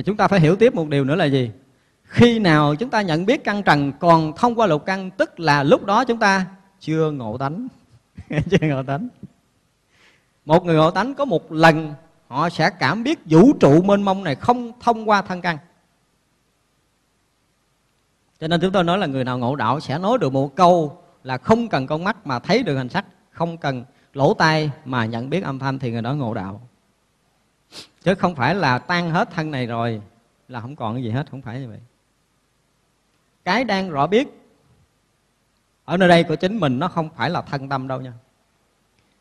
thì chúng ta phải hiểu tiếp một điều nữa là gì? Khi nào chúng ta nhận biết căn trần còn thông qua lục căn, tức là lúc đó chúng ta chưa ngộ tánh. Chưa ngộ tánh. Một người ngộ tánh có một lần, họ sẽ cảm biết vũ trụ mênh mông này không thông qua thân căn. Cho nên chúng tôi nói là người nào ngộ đạo sẽ nói được một câu là không cần con mắt mà thấy được hình sắc, không cần lỗ tai mà nhận biết âm thanh thì người đó ngộ đạo chứ không phải là tan hết thân này rồi là không còn cái gì hết, không phải như vậy. Cái đang rõ biết ở nơi đây của chính mình nó không phải là thân tâm đâu nha.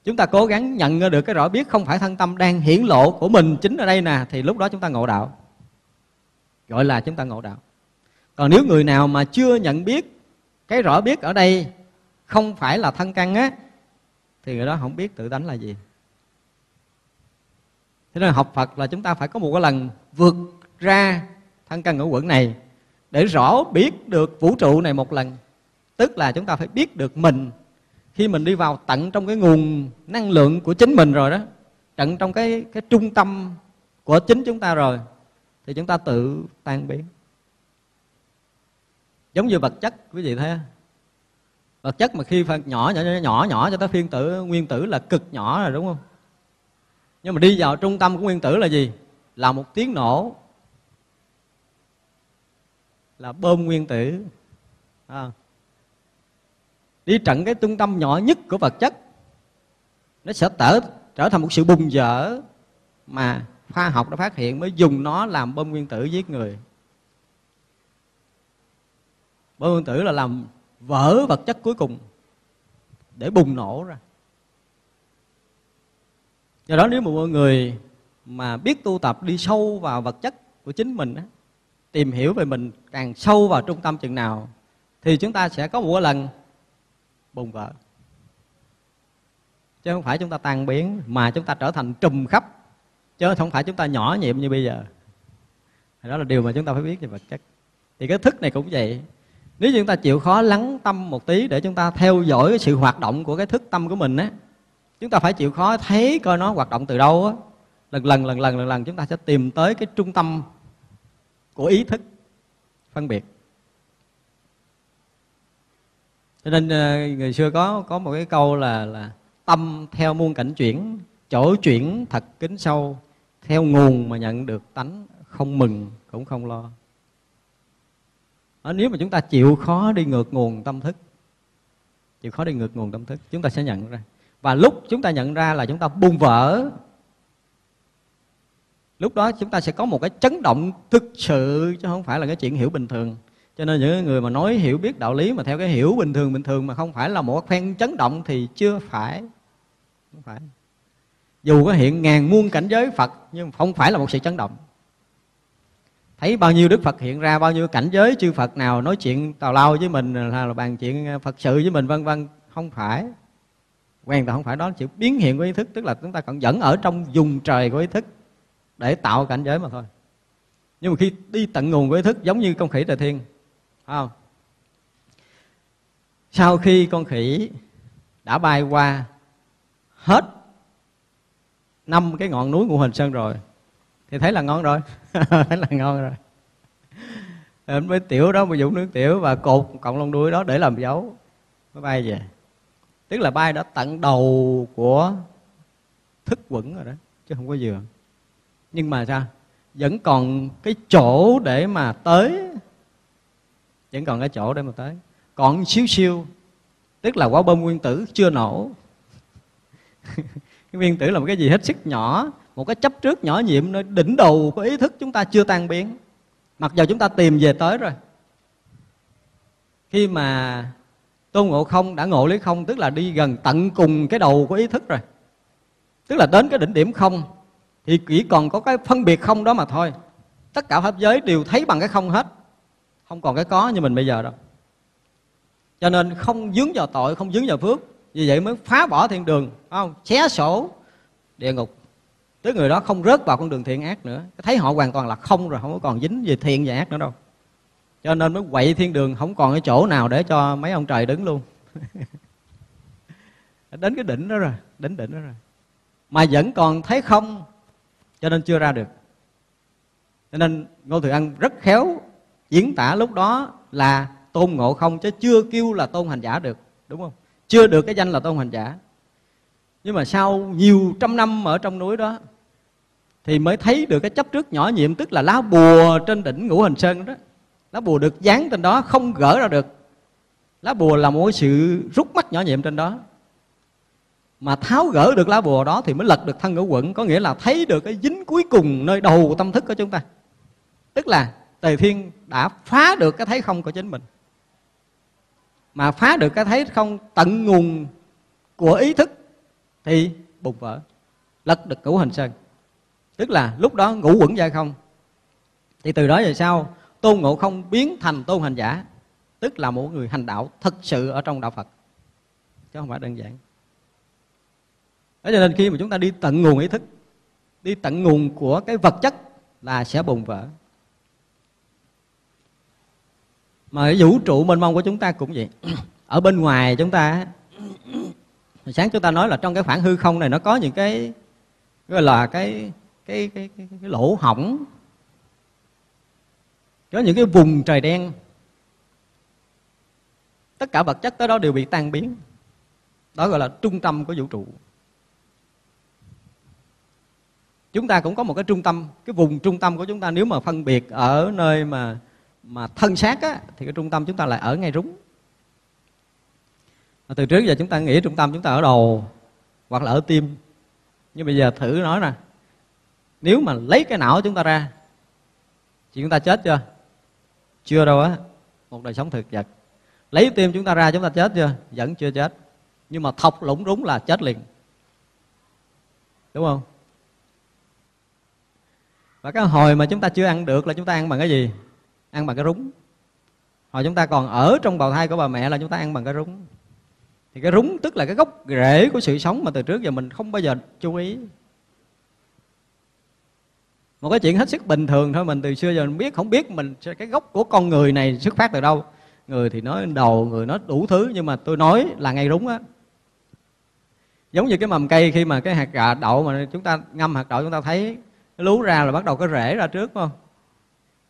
Chúng ta cố gắng nhận được cái rõ biết không phải thân tâm đang hiển lộ của mình chính ở đây nè, thì lúc đó chúng ta ngộ đạo. Gọi là chúng ta ngộ đạo. Còn nếu người nào mà chưa nhận biết cái rõ biết ở đây không phải là thân căn á, thì người đó không biết tự tánh là gì thế nên học phật là chúng ta phải có một cái lần vượt ra thân căn ngũ quẩn này để rõ biết được vũ trụ này một lần. Tức là chúng ta phải biết được mình. Khi mình đi vào tận trong cái nguồn năng lượng của chính mình rồi đó, tận trong cái cái trung tâm của chính chúng ta rồi, thì chúng ta tự tan biến. Giống như vật chất, quý vị thấy vật chất mà khi phần nhỏ nhỏ nhỏ nhỏ cho tới phiên tử, nguyên tử là cực nhỏ rồi, đúng không? Nhưng mà đi vào trung tâm của nguyên tử là gì? Là một tiếng nổ. Là bơm nguyên tử. À. đi trận cái trung tâm nhỏ nhất của vật chất, nó sẽ trở trở thành một sự bùng dở mà khoa học đã phát hiện mới dùng nó làm bơm nguyên tử giết người. Bơm nguyên tử là làm vỡ vật chất cuối cùng để bùng nổ ra do đó nếu một người mà biết tu tập đi sâu vào vật chất của chính mình á, tìm hiểu về mình càng sâu vào trung tâm chừng nào thì chúng ta sẽ có một lần bùng vỡ. Chứ không phải chúng ta tan biến mà chúng ta trở thành trùm khắp. Chứ không phải chúng ta nhỏ nhiệm như bây giờ. Đó là điều mà chúng ta phải biết về vật chất. Thì cái thức này cũng vậy. Nếu chúng ta chịu khó lắng tâm một tí để chúng ta theo dõi cái sự hoạt động của cái thức tâm của mình á chúng ta phải chịu khó thấy coi nó hoạt động từ đâu á. Lần lần lần lần lần lần chúng ta sẽ tìm tới cái trung tâm của ý thức phân biệt. Cho nên ờ, người xưa có có một cái câu là là tâm theo muôn cảnh chuyển chỗ chuyển thật kính sâu theo nguồn mà nhận được tánh không mừng cũng không lo. Đó, nếu mà chúng ta chịu khó đi ngược nguồn tâm thức chịu khó đi ngược nguồn tâm thức chúng ta sẽ nhận ra và lúc chúng ta nhận ra là chúng ta bung vỡ lúc đó chúng ta sẽ có một cái chấn động thực sự chứ không phải là cái chuyện hiểu bình thường. Cho nên những người mà nói hiểu biết đạo lý mà theo cái hiểu bình thường bình thường mà không phải là một phen chấn động thì chưa phải không phải. Dù có hiện ngàn muôn cảnh giới phật nhưng không phải là một sự chấn động. Thấy bao nhiêu đức phật hiện ra bao nhiêu cảnh giới chư phật nào nói chuyện tào lao với mình là, là bàn chuyện phật sự với mình vân vân không phải quen là không phải đó chỉ biến hiện của ý thức, tức là chúng ta còn vẫn ở trong vùng trời của ý thức để tạo cảnh giới mà thôi. Nhưng mà khi đi tận nguồn của ý thức, giống như con khỉ trời thiên không? Sau khi con khỉ đã bay qua hết năm cái ngọn núi ngũ hình sơn rồi, thì thấy là ngon rồi, thấy là ngon rồi. Mới tiểu đó mà dụng nước tiểu và cột cọng lông đuôi đó để làm dấu mới bay về tức là bay đã tận đầu của thức quẩn rồi đó, chứ không có vừa nhưng mà sao? Vẫn còn cái chỗ để mà tới. Vẫn còn cái chỗ để mà tới. Còn xíu xíu, tức là quả bom nguyên tử chưa nổ. Cái nguyên tử là một cái gì hết sức nhỏ, một cái chấp trước nhỏ nhiệm nơi đỉnh đầu của ý thức chúng ta chưa tan biến. Mặc dù chúng ta tìm về tới rồi. Khi mà tôn ngộ không đã ngộ lấy không, tức là đi gần tận cùng cái đầu của ý thức rồi. Tức là đến cái đỉnh điểm không, thì chỉ còn có cái phân biệt không đó mà thôi. Tất cả pháp giới đều thấy bằng cái không hết. Không còn cái có như mình bây giờ đâu. Cho nên không dướng vào tội, không dướng vào phước, vì vậy mới phá bỏ thiên đường không? Xé sổ địa ngục. Tới người đó không rớt vào con đường thiện ác nữa. Thấy họ hoàn toàn là không rồi, không có còn dính về thiện và ác nữa đâu cho nên mới quậy thiên đường, không còn cái chỗ nào để cho mấy ông trời đứng luôn. Đến cái đỉnh đó rồi, đến đỉnh đó rồi. Mà vẫn còn thấy không, cho nên chưa ra được. Cho nên ngô thừa ân rất khéo diễn tả lúc đó là tôn ngộ không, chứ chưa kêu là tôn hành giả được, đúng không? Chưa được cái danh là tôn hành giả. Nhưng mà sau nhiều trăm năm ở trong núi đó, thì mới thấy được cái chấp trước nhỏ nhiệm, tức là lá bùa trên đỉnh ngũ hành sơn đó lá bùa được dán trên đó không gỡ ra được. Lá bùa là một sự rút mắt nhỏ nhiệm trên đó. Mà tháo gỡ được lá bùa đó thì mới lật được thân ngũ quẩn, có nghĩa là thấy được cái dính cuối cùng nơi đầu của tâm thức của chúng ta. Tức là tề thiên đã phá được cái thấy không của chính mình. Mà phá được cái thấy không tận nguồn của ý thức thì bùng vỡ, lật được ngũ hành sơn. Tức là lúc đó ngũ quẩn ra không. Thì từ đó về sau tôn ngộ không biến thành tôn hành giả tức là một người hành đạo thật sự ở trong đạo phật. Chứ không phải đơn giản. Đó cho nên khi mà chúng ta đi tận nguồn ý thức đi tận nguồn của cái vật chất là sẽ bùng vỡ. Mà cái vũ trụ mênh mông của chúng ta cũng vậy. Ở bên ngoài chúng ta hồi sáng chúng ta nói là trong cái khoảng hư không này nó có những cái gọi là cái cái cái, cái, cái lỗ hỏng có những cái vùng trời đen. Tất cả vật chất tới đó đều bị tan biến. Đó gọi là trung tâm của vũ trụ. Chúng ta cũng có một cái trung tâm cái vùng trung tâm của chúng ta. Nếu mà phân biệt ở nơi mà mà thân xác á, thì cái trung tâm chúng ta lại ở ngay rúng. Từ trước giờ chúng ta nghĩ trung tâm chúng ta ở đầu hoặc là ở tim. Nhưng bây giờ thử nói nè nếu mà lấy cái não chúng ta ra thì chúng ta chết chưa? Chưa đâu á. Một đời sống thực vật. Lấy tim chúng ta ra chúng ta chết chưa? Vẫn chưa chết. Nhưng mà thọc lũng rúng là chết liền. Đúng không? Và cái hồi mà chúng ta chưa ăn được là chúng ta ăn bằng cái gì? Ăn bằng cái rúng. Hồi chúng ta còn ở trong bào thai của bà mẹ là chúng ta ăn bằng cái rúng. Thì cái rúng tức là cái gốc rễ của sự sống mà từ trước giờ mình không bao giờ chú ý một cái chuyện hết sức bình thường thôi, mình từ xưa giờ mình biết, không biết mình cái gốc của con người này xuất phát từ đâu. Người thì nói đầu, người nói đủ thứ, nhưng mà tôi nói là ngay đúng á. Giống như cái mầm cây khi mà cái hạt gà đậu mà chúng ta ngâm hạt đậu chúng ta thấy cái lú ra là bắt đầu có rễ ra trước, phải không?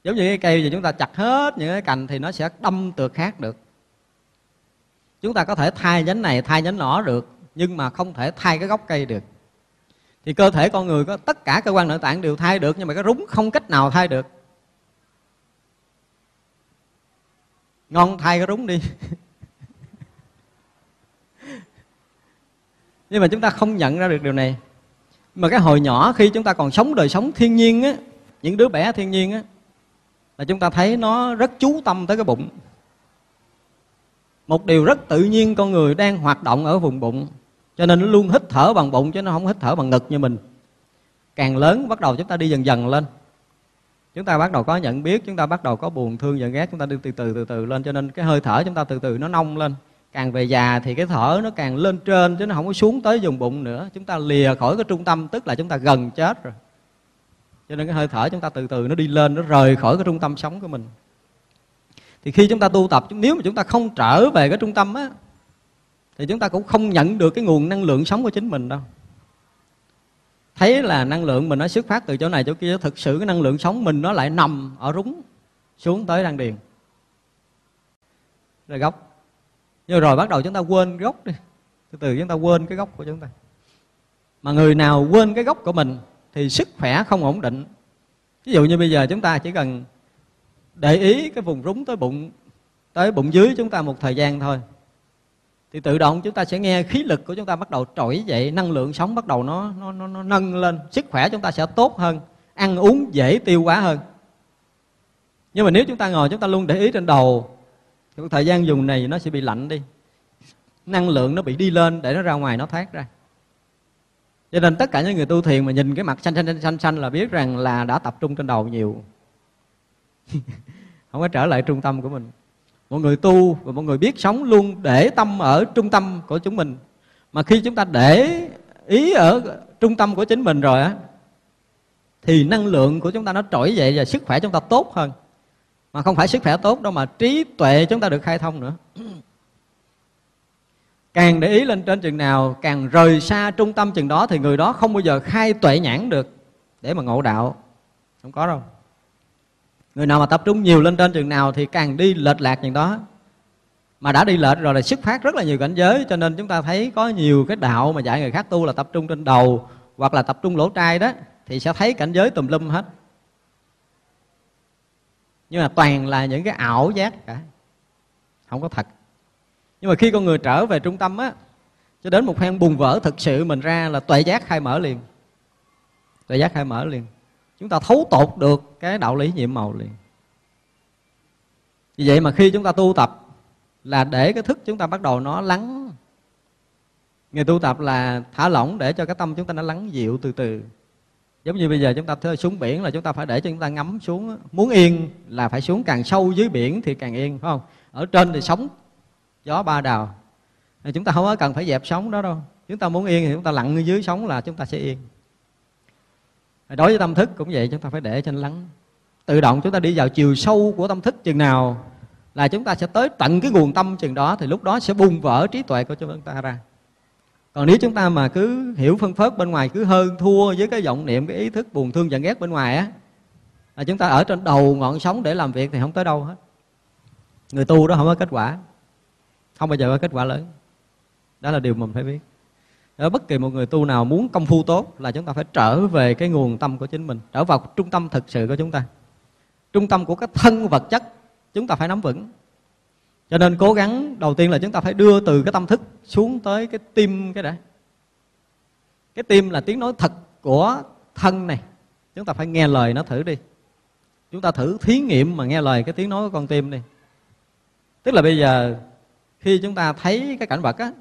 Giống như cái cây thì chúng ta chặt hết những cái cành thì nó sẽ đâm tược khác được. Chúng ta có thể thay nhánh này, thay nhánh nọ được, nhưng mà không thể thay cái gốc cây được thì cơ thể con người có, tất cả cơ quan nội tạng đều thay được, nhưng mà cái rúng không cách nào thay được. Ngon thay cái rúng đi. Nhưng mà chúng ta không nhận ra được điều này. Mà cái hồi nhỏ khi chúng ta còn sống đời sống thiên nhiên á, những đứa bé thiên nhiên á, là chúng ta thấy nó rất chú tâm tới cái bụng. Một điều rất tự nhiên con người đang hoạt động ở vùng bụng cho nên nó luôn hít thở bằng bụng, chứ nó không hít thở bằng ngực như mình. Càng lớn, bắt đầu chúng ta đi dần dần lên. Chúng ta bắt đầu có nhận biết, chúng ta bắt đầu có buồn, thương, giận, ghét, chúng ta đi từ từ từ từ lên. Cho nên cái hơi thở chúng ta từ từ nó nông lên. Càng về già thì cái thở nó càng lên trên, chứ nó không có xuống tới vùng bụng nữa. Chúng ta lìa khỏi cái trung tâm, tức là chúng ta gần chết rồi. Cho nên cái hơi thở chúng ta từ từ nó đi lên, nó rời khỏi cái trung tâm sống của mình. Thì khi chúng ta tu tập, nếu mà chúng ta không trở về cái trung tâm á thì chúng ta cũng không nhận được cái nguồn năng lượng sống của chính mình đâu. Thấy là năng lượng mình nó xuất phát từ chỗ này, chỗ kia, thực sự cái năng lượng sống mình nó lại nằm ở rúng xuống tới đan điền. Rồi gốc. Nhưng rồi bắt đầu chúng ta quên gốc đi. Từ từ chúng ta quên cái gốc của chúng ta. Mà người nào quên cái gốc của mình thì sức khỏe không ổn định. Ví dụ như bây giờ chúng ta chỉ cần để ý cái vùng rúng tới bụng tới bụng dưới chúng ta một thời gian thôi thì tự động chúng ta sẽ nghe khí lực của chúng ta bắt đầu trỗi dậy năng lượng sống bắt đầu nó nó nó, nó nâng lên. Sức khỏe chúng ta sẽ tốt hơn ăn uống dễ tiêu hóa hơn. Nhưng mà nếu chúng ta ngồi chúng ta luôn để ý trên đầu thì thời gian dùng này nó sẽ bị lạnh đi. Năng lượng nó bị đi lên để nó ra ngoài nó thoát ra. Cho nên tất cả những người tu thiền mà nhìn cái mặt xanh xanh xanh xanh là biết rằng là đã tập trung trên đầu nhiều. Không có trở lại trung tâm của mình mọi người tu và mọi người biết sống luôn để tâm ở trung tâm của chúng mình. Mà khi chúng ta để ý ở trung tâm của chính mình rồi á, thì năng lượng của chúng ta nó trỗi dậy và sức khỏe chúng ta tốt hơn. Mà không phải sức khỏe tốt đâu mà trí tuệ chúng ta được khai thông nữa. Càng để ý lên trên chừng nào, càng rời xa trung tâm chừng đó, thì người đó không bao giờ khai tuệ nhãn được để mà ngộ đạo. Không có đâu người nào mà tập trung nhiều lên trên chừng nào thì càng đi lệch lạc chừng đó. Mà đã đi lệch rồi là xuất phát rất là nhiều cảnh giới, cho nên chúng ta thấy có nhiều cái đạo mà dạy người khác tu là tập trung trên đầu hoặc là tập trung lỗ trai đó, thì sẽ thấy cảnh giới tùm lum hết. Nhưng mà toàn là những cái ảo giác cả, không có thật. Nhưng mà khi con người trở về trung tâm á, cho đến một phen bùng vỡ thực sự mình ra là tuệ giác khai mở liền. Tuệ giác khai mở liền chúng ta thấu tột được cái đạo lý nhiệm màu liền. Vì vậy mà khi chúng ta tu tập là để cái thức chúng ta bắt đầu nó lắng. Người tu tập là thả lỏng để cho cái tâm chúng ta nó lắng dịu từ từ. Giống như bây giờ chúng ta xuống biển là chúng ta phải để cho chúng ta ngắm xuống. Muốn yên là phải xuống càng sâu dưới biển thì càng yên, phải không? Ở trên thì sóng, gió ba đào. Chúng ta không có cần phải dẹp sóng đó đâu. Chúng ta muốn yên thì chúng ta lặn dưới sóng là chúng ta sẽ yên đối với tâm thức cũng vậy, chúng ta phải để cho nó lắng. Tự động chúng ta đi vào chiều sâu của tâm thức chừng nào là chúng ta sẽ tới tận cái nguồn tâm chừng đó, thì lúc đó sẽ bung vỡ trí tuệ của chúng ta ra. Còn nếu chúng ta mà cứ hiểu phân phớt bên ngoài, cứ hơn thua với cái vọng niệm, cái ý thức buồn thương giận ghét bên ngoài á, là chúng ta ở trên đầu ngọn sóng để làm việc thì không tới đâu hết. Người tu đó không có kết quả, không bao giờ có kết quả lớn. Đó là điều mình phải biết ở bất kỳ một người tu nào muốn công phu tốt là chúng ta phải trở về cái nguồn tâm của chính mình, trở vào trung tâm thực sự của chúng ta. Trung tâm của cái thân vật chất, chúng ta phải nắm vững. Cho nên cố gắng, đầu tiên là chúng ta phải đưa từ cái tâm thức xuống tới cái tim cái đã. Cái tim là tiếng nói thật của thân này. Chúng ta phải nghe lời nó thử đi. Chúng ta thử thí nghiệm mà nghe lời cái tiếng nói của con tim đi. Tức là bây giờ khi chúng ta thấy cái cảnh vật á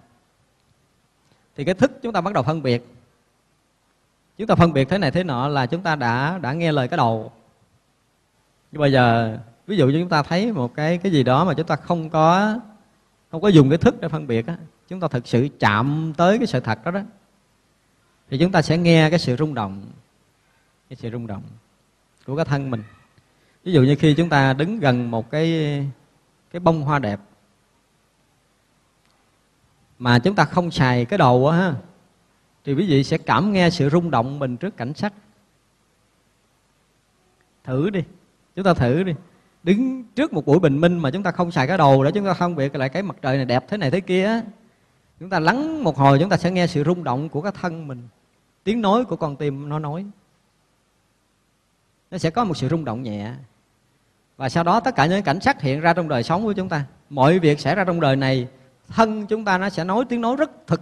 thì cái thức chúng ta bắt đầu phân biệt. Chúng ta phân biệt thế này thế nọ là chúng ta đã đã nghe lời cái đầu. Nhưng bây giờ, ví dụ như chúng ta thấy một cái cái gì đó mà chúng ta không có không có dùng cái thức để phân biệt á, chúng ta thực sự chạm tới cái sự thật đó đó. Thì chúng ta sẽ nghe cái sự rung động, cái sự rung động của cái thân mình. Ví dụ như khi chúng ta đứng gần một cái cái bông hoa đẹp mà chúng ta không xài cái đầu á ha. Thì quý vị sẽ cảm nghe sự rung động mình trước cảnh sắc. Thử đi. Chúng ta thử đi. Đứng trước một buổi bình minh mà chúng ta không xài cái đầu để chúng ta không biết lại cái mặt trời này đẹp thế này thế kia chúng ta lắng một hồi, chúng ta sẽ nghe sự rung động của cái thân mình. Tiếng nói của con tim nó nói. Nó sẽ có một sự rung động nhẹ. Và sau đó tất cả những cảnh sắc hiện ra trong đời sống của chúng ta. Mọi việc xảy ra trong đời này thân chúng ta nó sẽ nói tiếng nói rất thực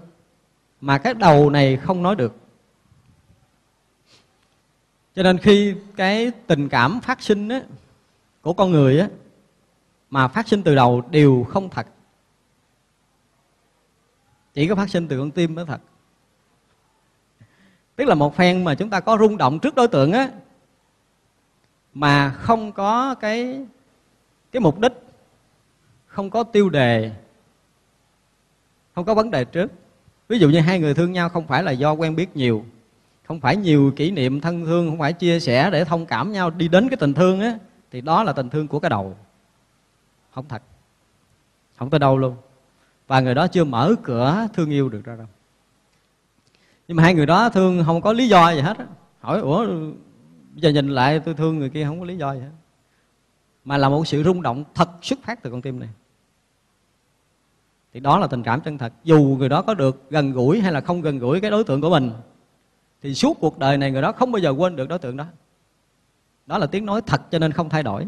mà cái đầu này không nói được. Cho nên khi cái tình cảm phát sinh á, của con người á, mà phát sinh từ đầu đều không thật. Chỉ có phát sinh từ con tim mới thật. Tức là một phen mà chúng ta có rung động trước đối tượng á mà không có cái cái mục đích không có tiêu đề không có vấn đề trước. Ví dụ như hai người thương nhau không phải là do quen biết nhiều, không phải nhiều kỷ niệm thân thương, không phải chia sẻ để thông cảm nhau đi đến cái tình thương á, thì đó là tình thương của cái đầu. Không thật. Không tới đâu luôn. Và người đó chưa mở cửa thương yêu được ra đâu. Nhưng mà hai người đó thương không có lý do gì hết hỏi, ủa, bây giờ nhìn lại tôi thương người kia không có lý do gì hết. Mà là một sự rung động thật xuất phát từ con tim này thì đó là tình cảm chân thật. Dù người đó có được gần gũi hay là không gần gũi cái đối tượng của mình, thì suốt cuộc đời này người đó không bao giờ quên được đối tượng đó. Đó là tiếng nói thật cho nên không thay đổi.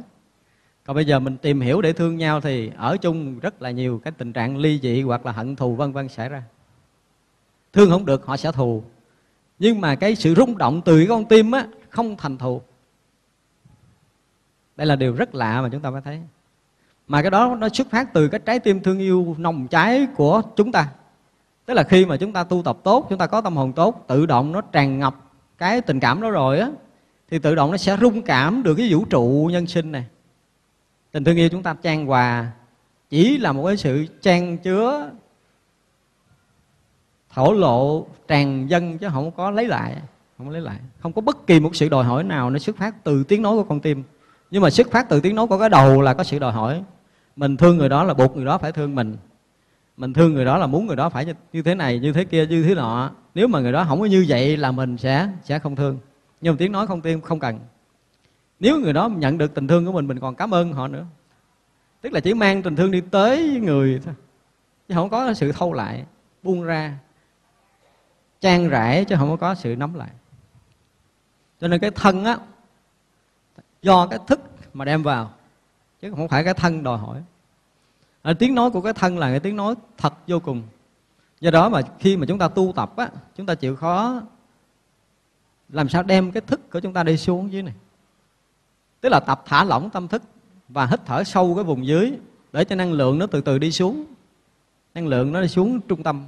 Còn bây giờ mình tìm hiểu để thương nhau thì ở chung rất là nhiều cái tình trạng ly dị hoặc là hận thù vân vân xảy ra. Thương không được, họ sẽ thù. Nhưng mà cái sự rung động từ cái con tim á, không thành thù. Đây là điều rất lạ mà chúng ta phải thấy mà cái đó nó xuất phát từ cái trái tim thương yêu nồng cháy của chúng ta. Tức là khi mà chúng ta tu tập tốt, chúng ta có tâm hồn tốt, tự động nó tràn ngập cái tình cảm đó rồi á, thì tự động nó sẽ rung cảm được cái vũ trụ nhân sinh này. Tình thương yêu chúng ta trang hòa, chỉ là một cái sự trang chứa, thổ lộ, tràn dân chứ không có lấy lại, không lấy lại. Không có bất kỳ một sự đòi hỏi nào nó xuất phát từ tiếng nói của con tim. Nhưng mà xuất phát từ tiếng nói của cái đầu là có sự đòi hỏi mình thương người đó là buộc người đó phải thương mình. Mình thương người đó là muốn người đó phải như thế này, như thế kia, như thế nọ. Nếu mà người đó không có như vậy là mình sẽ sẽ không thương. Nhưng mà tiếng nói không tiên không cần. Nếu người đó nhận được tình thương của mình mình còn cảm ơn họ nữa. Tức là chỉ mang tình thương đi tới người thôi, chứ không có sự thâu lại, buông ra trang rải chứ không có sự nắm lại. Cho nên cái thân á, do cái thức mà đem vào chứ không phải cái thân đòi hỏi. À, tiếng nói của cái thân là cái tiếng nói thật vô cùng. Do đó mà khi mà chúng ta tu tập á chúng ta chịu khó làm sao đem cái thức của chúng ta đi xuống dưới này. Tức là tập thả lỏng tâm thức và hít thở sâu cái vùng dưới để cho năng lượng nó từ từ đi xuống. Năng lượng nó đi xuống trung tâm.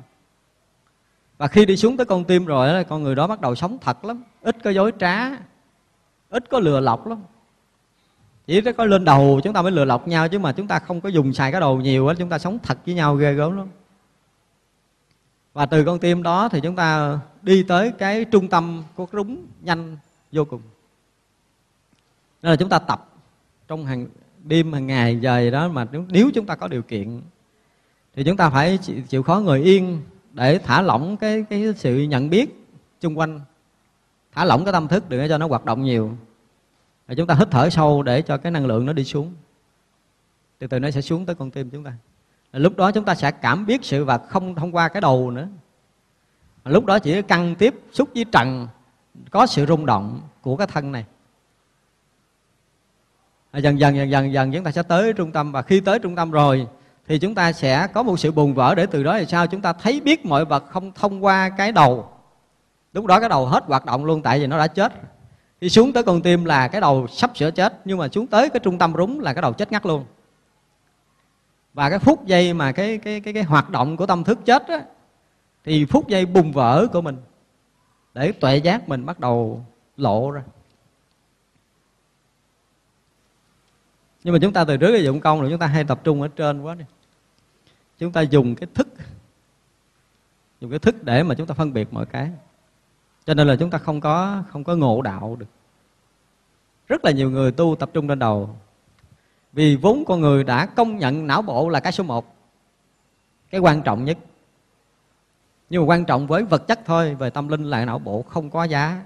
Và khi đi xuống tới con tim rồi con người đó bắt đầu sống thật lắm. Ít có dối trá ít có lừa lọc lắm chỉ có lên đầu chúng ta mới lừa lọc nhau chứ mà chúng ta không có dùng xài cái đầu nhiều á, chúng ta sống thật với nhau ghê gớm lắm. Và từ con tim đó thì chúng ta đi tới cái trung tâm của rúng nhanh vô cùng. Nên là chúng ta tập trong hàng đêm, hàng ngày, giờ đó mà nếu chúng ta có điều kiện thì chúng ta phải chịu khó ngồi yên để thả lỏng cái cái sự nhận biết xung quanh, thả lỏng cái tâm thức đừng để cho nó hoạt động nhiều. Rồi chúng ta hít thở sâu để cho cái năng lượng nó đi xuống. Từ từ nó sẽ xuống tới con tim chúng ta. Lúc đó chúng ta sẽ cảm biết sự vật không thông qua cái đầu nữa. Lúc đó chỉ căng tiếp xúc với trần, có sự rung động của cái thân này. Dần dần dần dần dần chúng ta sẽ tới trung tâm. Và khi tới trung tâm rồi, thì chúng ta sẽ có một sự bùng vỡ để từ đó thì sao? Chúng ta thấy biết mọi vật không thông qua cái đầu. Lúc đó cái đầu hết hoạt động luôn, tại vì nó đã chết đi xuống tới con tim là cái đầu sắp sửa chết, nhưng mà xuống tới cái trung tâm rúng là cái đầu chết ngắt luôn. Và cái phút giây mà cái cái cái cái hoạt động của tâm thức chết á, thì phút giây bùng vỡ của mình để tuệ giác mình bắt đầu lộ ra. Nhưng mà chúng ta từ trước cái dụng công là chúng ta hay tập trung ở trên quá đi. Chúng ta dùng cái thức, dùng cái thức để mà chúng ta phân biệt mọi cái cho nên là chúng ta không có không có ngộ đạo được. Rất là nhiều người tu tập trung lên đầu. Vì vốn con người đã công nhận não bộ là cái số một, cái quan trọng nhất. Nhưng mà quan trọng với vật chất thôi, về tâm linh là não bộ không có giá.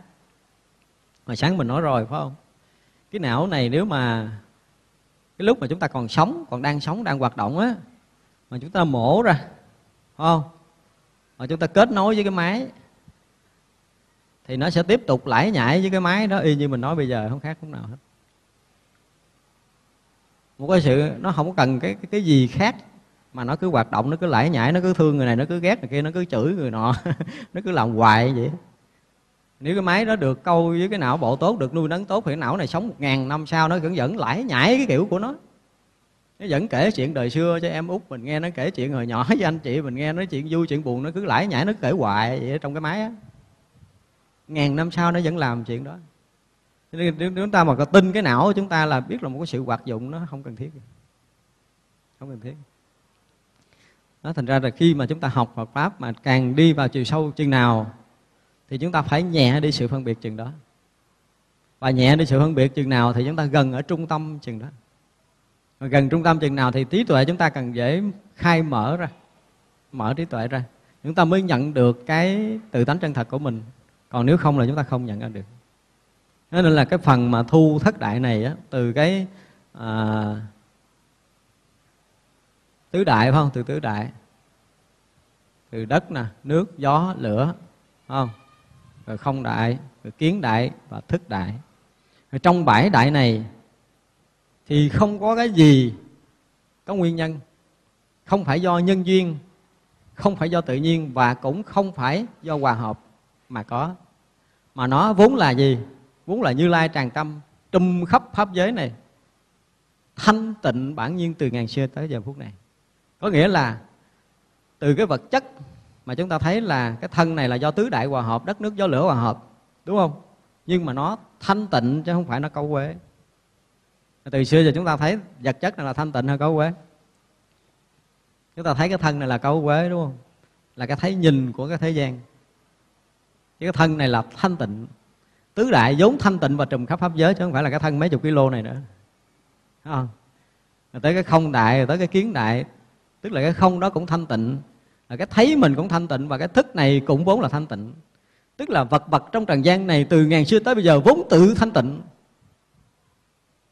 Hồi sáng mình nói rồi, phải không? Cái não này nếu mà, cái lúc mà chúng ta còn sống, còn đang sống, đang hoạt động á, mà chúng ta mổ ra, phải không? Mà chúng ta kết nối với cái máy thì nó sẽ tiếp tục lải nhải với cái máy đó y như mình nói bây giờ không khác không nào hết. Một cái sự nó không cần cái cái, cái gì khác mà nó cứ hoạt động nó cứ lải nhải nó cứ thương người này nó cứ ghét người kia nó cứ chửi người nọ nó cứ làm hoài vậy. Nếu cái máy đó được câu với cái não bộ tốt được nuôi nấng tốt thì cái não này sống một ngàn năm sau nó vẫn vẫn lải nhải cái kiểu của nó. Nó vẫn kể chuyện đời xưa cho em út mình nghe nó kể chuyện hồi nhỏ với anh chị mình nghe nói chuyện vui chuyện buồn nó cứ lải nhải nó kể hoài vậy trong cái máy á ngàn năm sau nó vẫn làm chuyện đó. Nên nếu chúng ta mà có tin cái não của chúng ta là biết là một cái sự hoạt dụng, nó không cần thiết. Không cần thiết. Đó thành ra là khi mà chúng ta học Phật pháp mà càng đi vào chiều sâu chừng nào, thì chúng ta phải nhẹ đi sự phân biệt chừng đó. Và nhẹ đi sự phân biệt chừng nào thì chúng ta gần ở trung tâm chừng đó. Mà gần trung tâm chừng nào thì trí tuệ chúng ta cần dễ khai mở ra, mở trí tuệ ra. Chúng ta mới nhận được cái tự tánh chân thật của mình còn nếu không là chúng ta không nhận ra được. Nên là cái phần mà thu thất đại này á, từ cái à, tứ đại phải không? Từ tứ đại. Từ đất nè nước gió lửa phải không? Rồi không đại rồi kiến đại và thức đại. Rồi trong bảy đại này thì không có cái gì có nguyên nhân. Không phải do nhân duyên không phải do tự nhiên và cũng không phải do hòa hợp mà có. Mà nó vốn là gì? Vốn là như lai tràng tâm trùm khắp pháp giới này, thanh tịnh bản nhiên từ ngàn xưa tới giờ phút này. Có nghĩa là từ cái vật chất mà chúng ta thấy là cái thân này là do tứ đại hòa hợp, đất nước gió lửa hòa hợp, đúng không? Nhưng mà nó thanh tịnh chứ không phải nó câu quế từ xưa giờ chúng ta thấy vật chất này là thanh tịnh hay câu quế chúng ta thấy cái thân này là câu quế đúng không? Là cái thấy nhìn của cái thế gian cái thân này là thanh tịnh. Tứ đại vốn thanh tịnh và trùm khắp pháp giới, chứ không phải là cái thân mấy chục kg này nữa. Không? Rồi tới cái không đại, rồi tới cái kiến đại. Tức là cái không đó cũng thanh tịnh. Là cái thấy mình cũng thanh tịnh và cái thức này cũng vốn là thanh tịnh. Tức là vật vật trong trần gian này từ ngàn xưa tới bây giờ vốn tự thanh tịnh.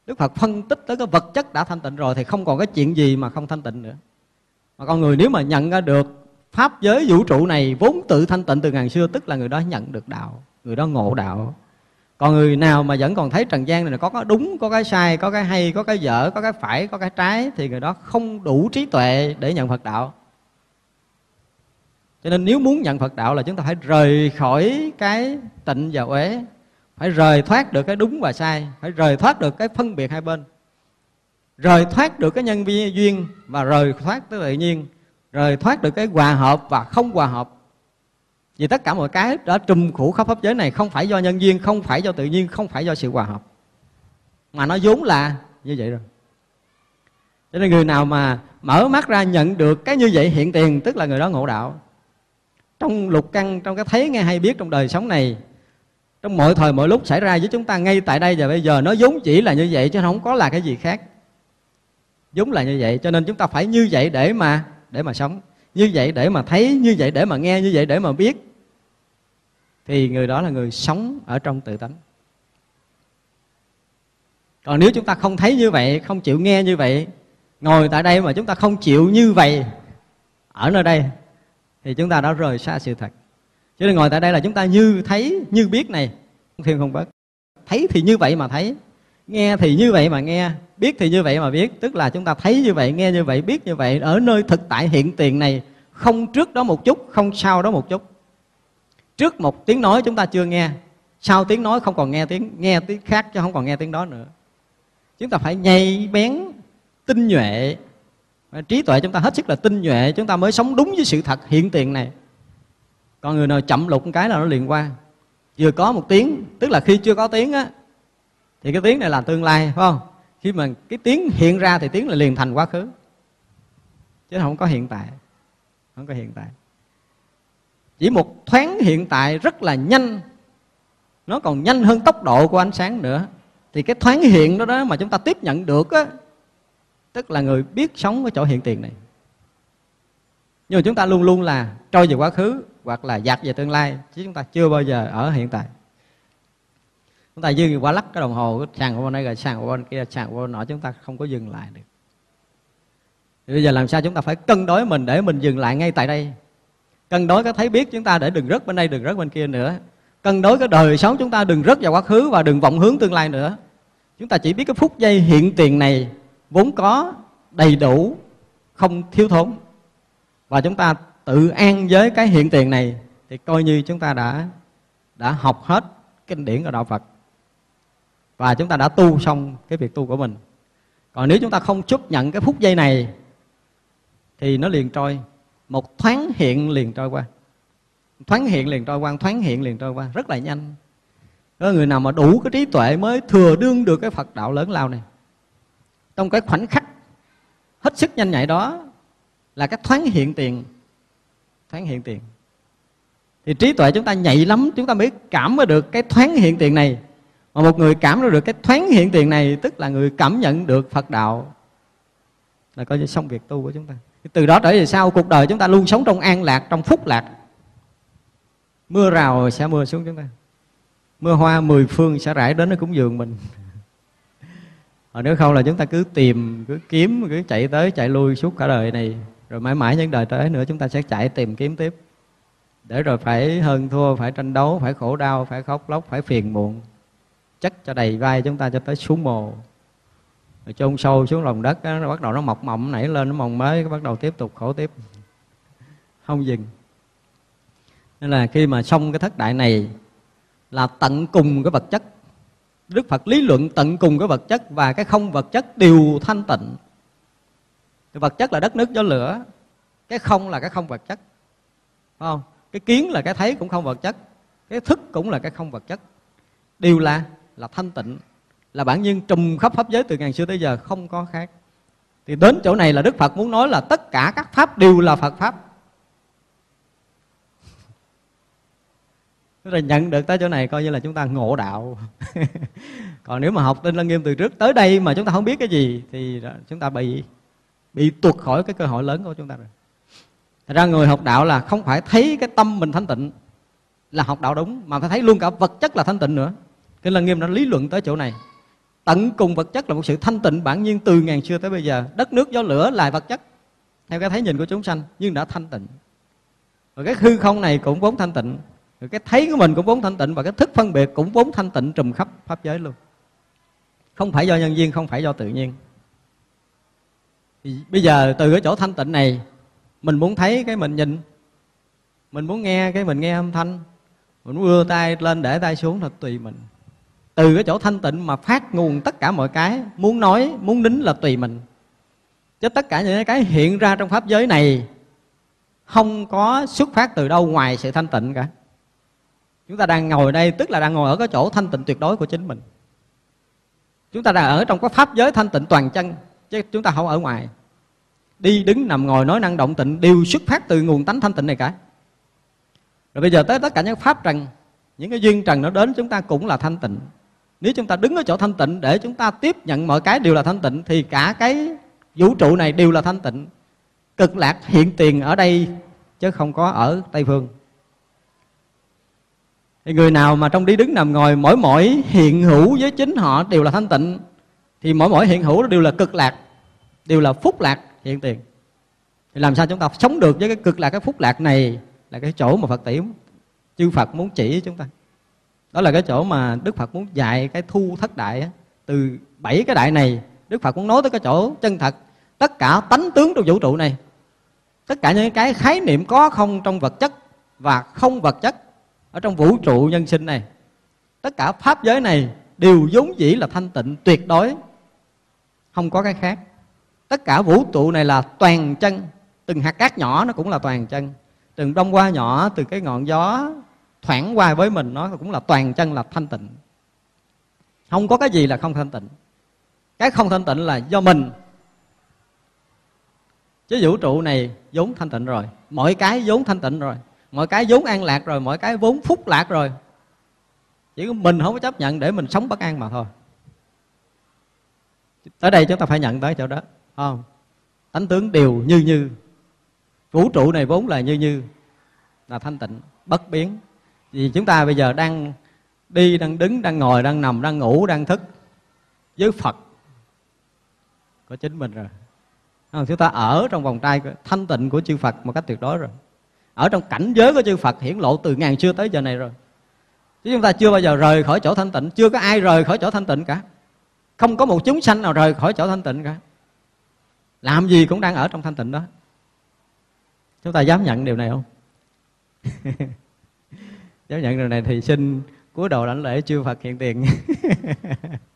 Đức phật phân tích tới cái vật chất đã thanh tịnh rồi thì không còn cái chuyện gì mà không thanh tịnh nữa. Mà con người nếu mà nhận ra được pháp giới vũ trụ này vốn tự thanh tịnh từ ngàn xưa, tức là người đó nhận được đạo, người đó ngộ đạo. Còn người nào mà vẫn còn thấy trần gian này có cái đúng, có cái sai, có cái hay, có cái dở, có cái phải, có cái trái, thì người đó không đủ trí tuệ để nhận phật đạo. Cho nên nếu muốn nhận phật đạo là chúng ta phải rời khỏi cái tịnh và uế, phải rời thoát được cái đúng và sai, phải rời thoát được cái phân biệt hai bên. Rời thoát được cái nhân viên duyên và rời thoát tới tự nhiên rồi thoát được cái hòa hợp và không hòa hợp. Vì tất cả mọi cái đã trùm khủ khắp pháp giới này không phải do nhân duyên, không phải do tự nhiên, không phải do sự hòa hợp. Mà nó vốn là như vậy rồi. Cho nên người nào mà mở mắt ra nhận được cái như vậy hiện tiền, tức là người đó ngộ đạo. Trong lục căn, trong cái thấy nghe hay biết trong đời sống này, trong mọi thời mọi lúc xảy ra với chúng ta ngay tại đây và bây giờ, nó vốn chỉ là như vậy chứ không có là cái gì khác. Vốn là như vậy, cho nên chúng ta phải như vậy để mà để mà sống. Như vậy để mà thấy, như vậy để mà nghe, như vậy để mà biết, thì người đó là người sống ở trong tự tánh. Còn nếu chúng ta không thấy như vậy, không chịu nghe như vậy, ngồi tại đây mà chúng ta không chịu như vậy, ở nơi đây, thì chúng ta đã rời xa sự thật. Cho nên ngồi tại đây là chúng ta như thấy, như biết này thiên không bớt. Thấy thì như vậy mà thấy nghe thì như vậy mà nghe, biết thì như vậy mà biết. Tức là chúng ta thấy như vậy, nghe như vậy, biết như vậy. Ở nơi thực tại hiện tiền này, không trước đó một chút, không sau đó một chút. Trước một tiếng nói chúng ta chưa nghe, sau tiếng nói không còn nghe tiếng nghe tiếng khác chứ không còn nghe tiếng đó nữa. Chúng ta phải nhạy bén tinh nhuệ. Trí tuệ chúng ta hết sức là tinh nhuệ, chúng ta mới sống đúng với sự thật hiện tiền này. Còn người nào chậm lục một cái là nó liền qua. Vừa có một tiếng, tức là khi chưa có tiếng á thì cái tiếng này là tương lai, phải không? Khi mà cái tiếng hiện ra thì tiếng là liền thành quá khứ. Chứ không có hiện tại, không có hiện tại. Chỉ một thoáng hiện tại rất là nhanh. Nó còn nhanh hơn tốc độ của ánh sáng nữa. Thì cái thoáng hiện đó đó mà chúng ta tiếp nhận được á, tức là người biết sống ở chỗ hiện tiền này. Nhưng mà chúng ta luôn luôn là trôi về quá khứ hoặc là dạt về tương lai, chứ chúng ta chưa bao giờ ở hiện tại chúng ta dừng qua lắc cái đồng hồ, cái sàn của bên đây rồi, sàn của bên kia, sàn của bên nọ, chúng ta không có dừng lại được. Thì bây giờ làm sao chúng ta phải cân đối mình để mình dừng lại ngay tại đây? Cân đối cái thấy biết chúng ta để đừng rớt bên đây, đừng rớt bên kia nữa. Cân đối cái đời sống chúng ta, đừng rớt vào quá khứ và đừng vọng hướng tương lai nữa. Chúng ta chỉ biết cái phút giây hiện tiền này vốn có, đầy đủ, không thiếu thốn. Và chúng ta tự an với cái hiện tiền này thì coi như chúng ta đã đã học hết kinh điển của đạo Phật và chúng ta đã tu xong cái việc tu của mình. Còn nếu chúng ta không chấp nhận cái phút giây này, thì nó liền trôi. Một thoáng hiện liền trôi qua. Thoáng hiện liền trôi qua, thoáng hiện liền trôi qua. Rất là nhanh. Có người nào mà đủ cái trí tuệ mới thừa đương được cái phật đạo lớn lao này? Trong cái khoảnh khắc hết sức nhanh nhạy đó là cái thoáng hiện tiền. Thoáng hiện tiền. Thì trí tuệ chúng ta nhạy lắm, chúng ta mới cảm được cái thoáng hiện tiền này mà một người cảm được cái thoáng hiện tiền này, tức là người cảm nhận được phật đạo, là coi như xong việc tu của chúng ta. Từ đó trở về sau, cuộc đời chúng ta luôn sống trong an lạc, trong phúc lạc. Mưa rào sẽ mưa xuống chúng ta. Mưa hoa mười phương sẽ rải đến nó cũng giường mình. Còn nếu không là chúng ta cứ tìm, cứ kiếm, cứ chạy tới chạy lui suốt cả đời này. Rồi mãi mãi những đời tới nữa, chúng ta sẽ chạy tìm kiếm tiếp. Để rồi phải hơn thua, phải tranh đấu, phải khổ đau, phải khóc lóc, phải phiền muộn chất cho đầy vai chúng ta cho tới xuống mồ. Rồi chôn sâu xuống lòng đất đó, nó bắt đầu nó mọc mộng nảy lên nó mồng mới bắt đầu tiếp tục khổ tiếp. Không dừng. Nên là khi mà xong cái thất đại này là tận cùng cái vật chất. Đức Phật lý luận tận cùng cái vật chất và cái không vật chất đều thanh tịnh. Cái vật chất là đất nước gió lửa cái không là cái không vật chất. Phải không? Cái kiến là cái thấy cũng không vật chất cái thức cũng là cái không vật chất. Đều là là thanh tịnh, là bản nhiên trùm khắp pháp giới từ ngàn xưa tới giờ, không có khác. Thì đến chỗ này là đức phật muốn nói là tất cả các pháp đều là phật pháp. Tức là nhận được tới chỗ này coi như là chúng ta ngộ đạo. Còn nếu mà học tinh lăng nghiêm từ trước tới đây mà chúng ta không biết cái gì Thì chúng ta bị bị tuột khỏi cái cơ hội lớn của chúng ta rồi. Thật ra người học đạo là không phải thấy cái tâm mình thanh tịnh Là học đạo đúng, Mà phải thấy luôn cả vật chất là thanh tịnh nữa. Kinh Lân Nghiêm đã lý luận tới chỗ này. Tận cùng vật chất là một sự thanh tịnh bản nhiên từ ngàn xưa tới bây giờ. Đất nước gió lửa là vật chất. Theo cái thấy nhìn của chúng sanh, nhưng đã thanh tịnh. Và cái hư không này cũng vốn thanh tịnh. Rồi cái thấy của mình cũng vốn thanh tịnh. Và cái thức phân biệt cũng vốn thanh tịnh trùm khắp pháp giới luôn. Không phải do nhân duyên, không phải do tự nhiên. Thì bây giờ từ cái chỗ thanh tịnh này, mình muốn thấy cái mình nhìn. Mình muốn nghe cái mình nghe âm thanh. Mình muốn đưa tay lên để tay xuống là tùy mình từ cái chỗ thanh tịnh mà phát nguồn tất cả mọi cái, muốn nói, muốn nín là tùy mình. Chứ tất cả những cái hiện ra trong pháp giới này, không có xuất phát từ đâu ngoài sự thanh tịnh cả. Chúng ta đang ngồi đây, tức là đang ngồi ở cái chỗ thanh tịnh tuyệt đối của chính mình. Chúng ta đang ở trong cái pháp giới thanh tịnh toàn chân, chứ chúng ta không ở ngoài. Đi đứng, nằm, ngồi, nói năng, động tịnh đều xuất phát từ nguồn tánh thanh tịnh này cả. Rồi bây giờ tới tất cả những pháp trần, những cái duyên trần nó đến, chúng ta cũng là thanh tịnh nếu chúng ta đứng ở chỗ thanh tịnh để chúng ta tiếp nhận mọi cái đều là thanh tịnh, thì cả cái vũ trụ này đều là thanh tịnh. Cực lạc hiện tiền ở đây, chứ không có ở tây phương. Thì người nào mà trong đi đứng nằm ngồi, mỗi mỗi hiện hữu với chính họ đều là thanh tịnh, thì mỗi mỗi hiện hữu đều là cực lạc, đều là phúc lạc hiện tiền. Thì làm sao chúng ta sống được với cái cực lạc, cái phúc lạc này là cái chỗ mà phật tử, chư phật muốn chỉ chúng ta? Đó là cái chỗ mà đức phật muốn dạy cái thu thất đại á. từ bảy cái đại này, đức phật muốn nói tới cái chỗ chân thật. Tất cả tánh tướng trong vũ trụ này, tất cả những cái khái niệm có không trong vật chất và không vật chất ở trong vũ trụ nhân sinh này, tất cả pháp giới này đều vốn dĩ là thanh tịnh, tuyệt đối, không có cái khác. Tất cả vũ trụ này là toàn chân, từng hạt cát nhỏ nó cũng là toàn chân. Từng đông hoa nhỏ từ cái ngọn gió thoảng qua với mình, nó cũng là toàn chân là thanh tịnh. Không có cái gì là không thanh tịnh. Cái không thanh tịnh là do mình. Chứ vũ trụ này vốn thanh tịnh rồi. Mọi cái vốn thanh tịnh rồi. Mọi cái vốn an lạc rồi. Mọi cái vốn phúc lạc rồi. Chỉ có mình không có chấp nhận để mình sống bất an mà thôi. Tới đây chúng ta phải nhận tới chỗ đó. Không? Tánh tướng đều như như. Vũ trụ này vốn là như như. Là thanh tịnh, bất biến vì chúng ta bây giờ đang đi đang đứng đang ngồi đang nằm đang ngủ đang thức với phật. Của chính mình rồi. Không, chúng ta ở trong vòng tay thanh tịnh của chư phật một cách tuyệt đối rồi. Ở trong cảnh giới của chư phật hiển lộ từ ngàn xưa tới giờ này rồi. Chứ chúng ta chưa bao giờ rời khỏi chỗ thanh tịnh. Chưa có ai rời khỏi chỗ thanh tịnh cả. Không có một chúng sanh nào rời khỏi chỗ thanh tịnh cả. Làm gì cũng đang ở trong thanh tịnh đó. Chúng ta dám nhận điều này không? chấp nhận điều này thì xin cúi đầu lãnh lễ chư phật hiện tiền.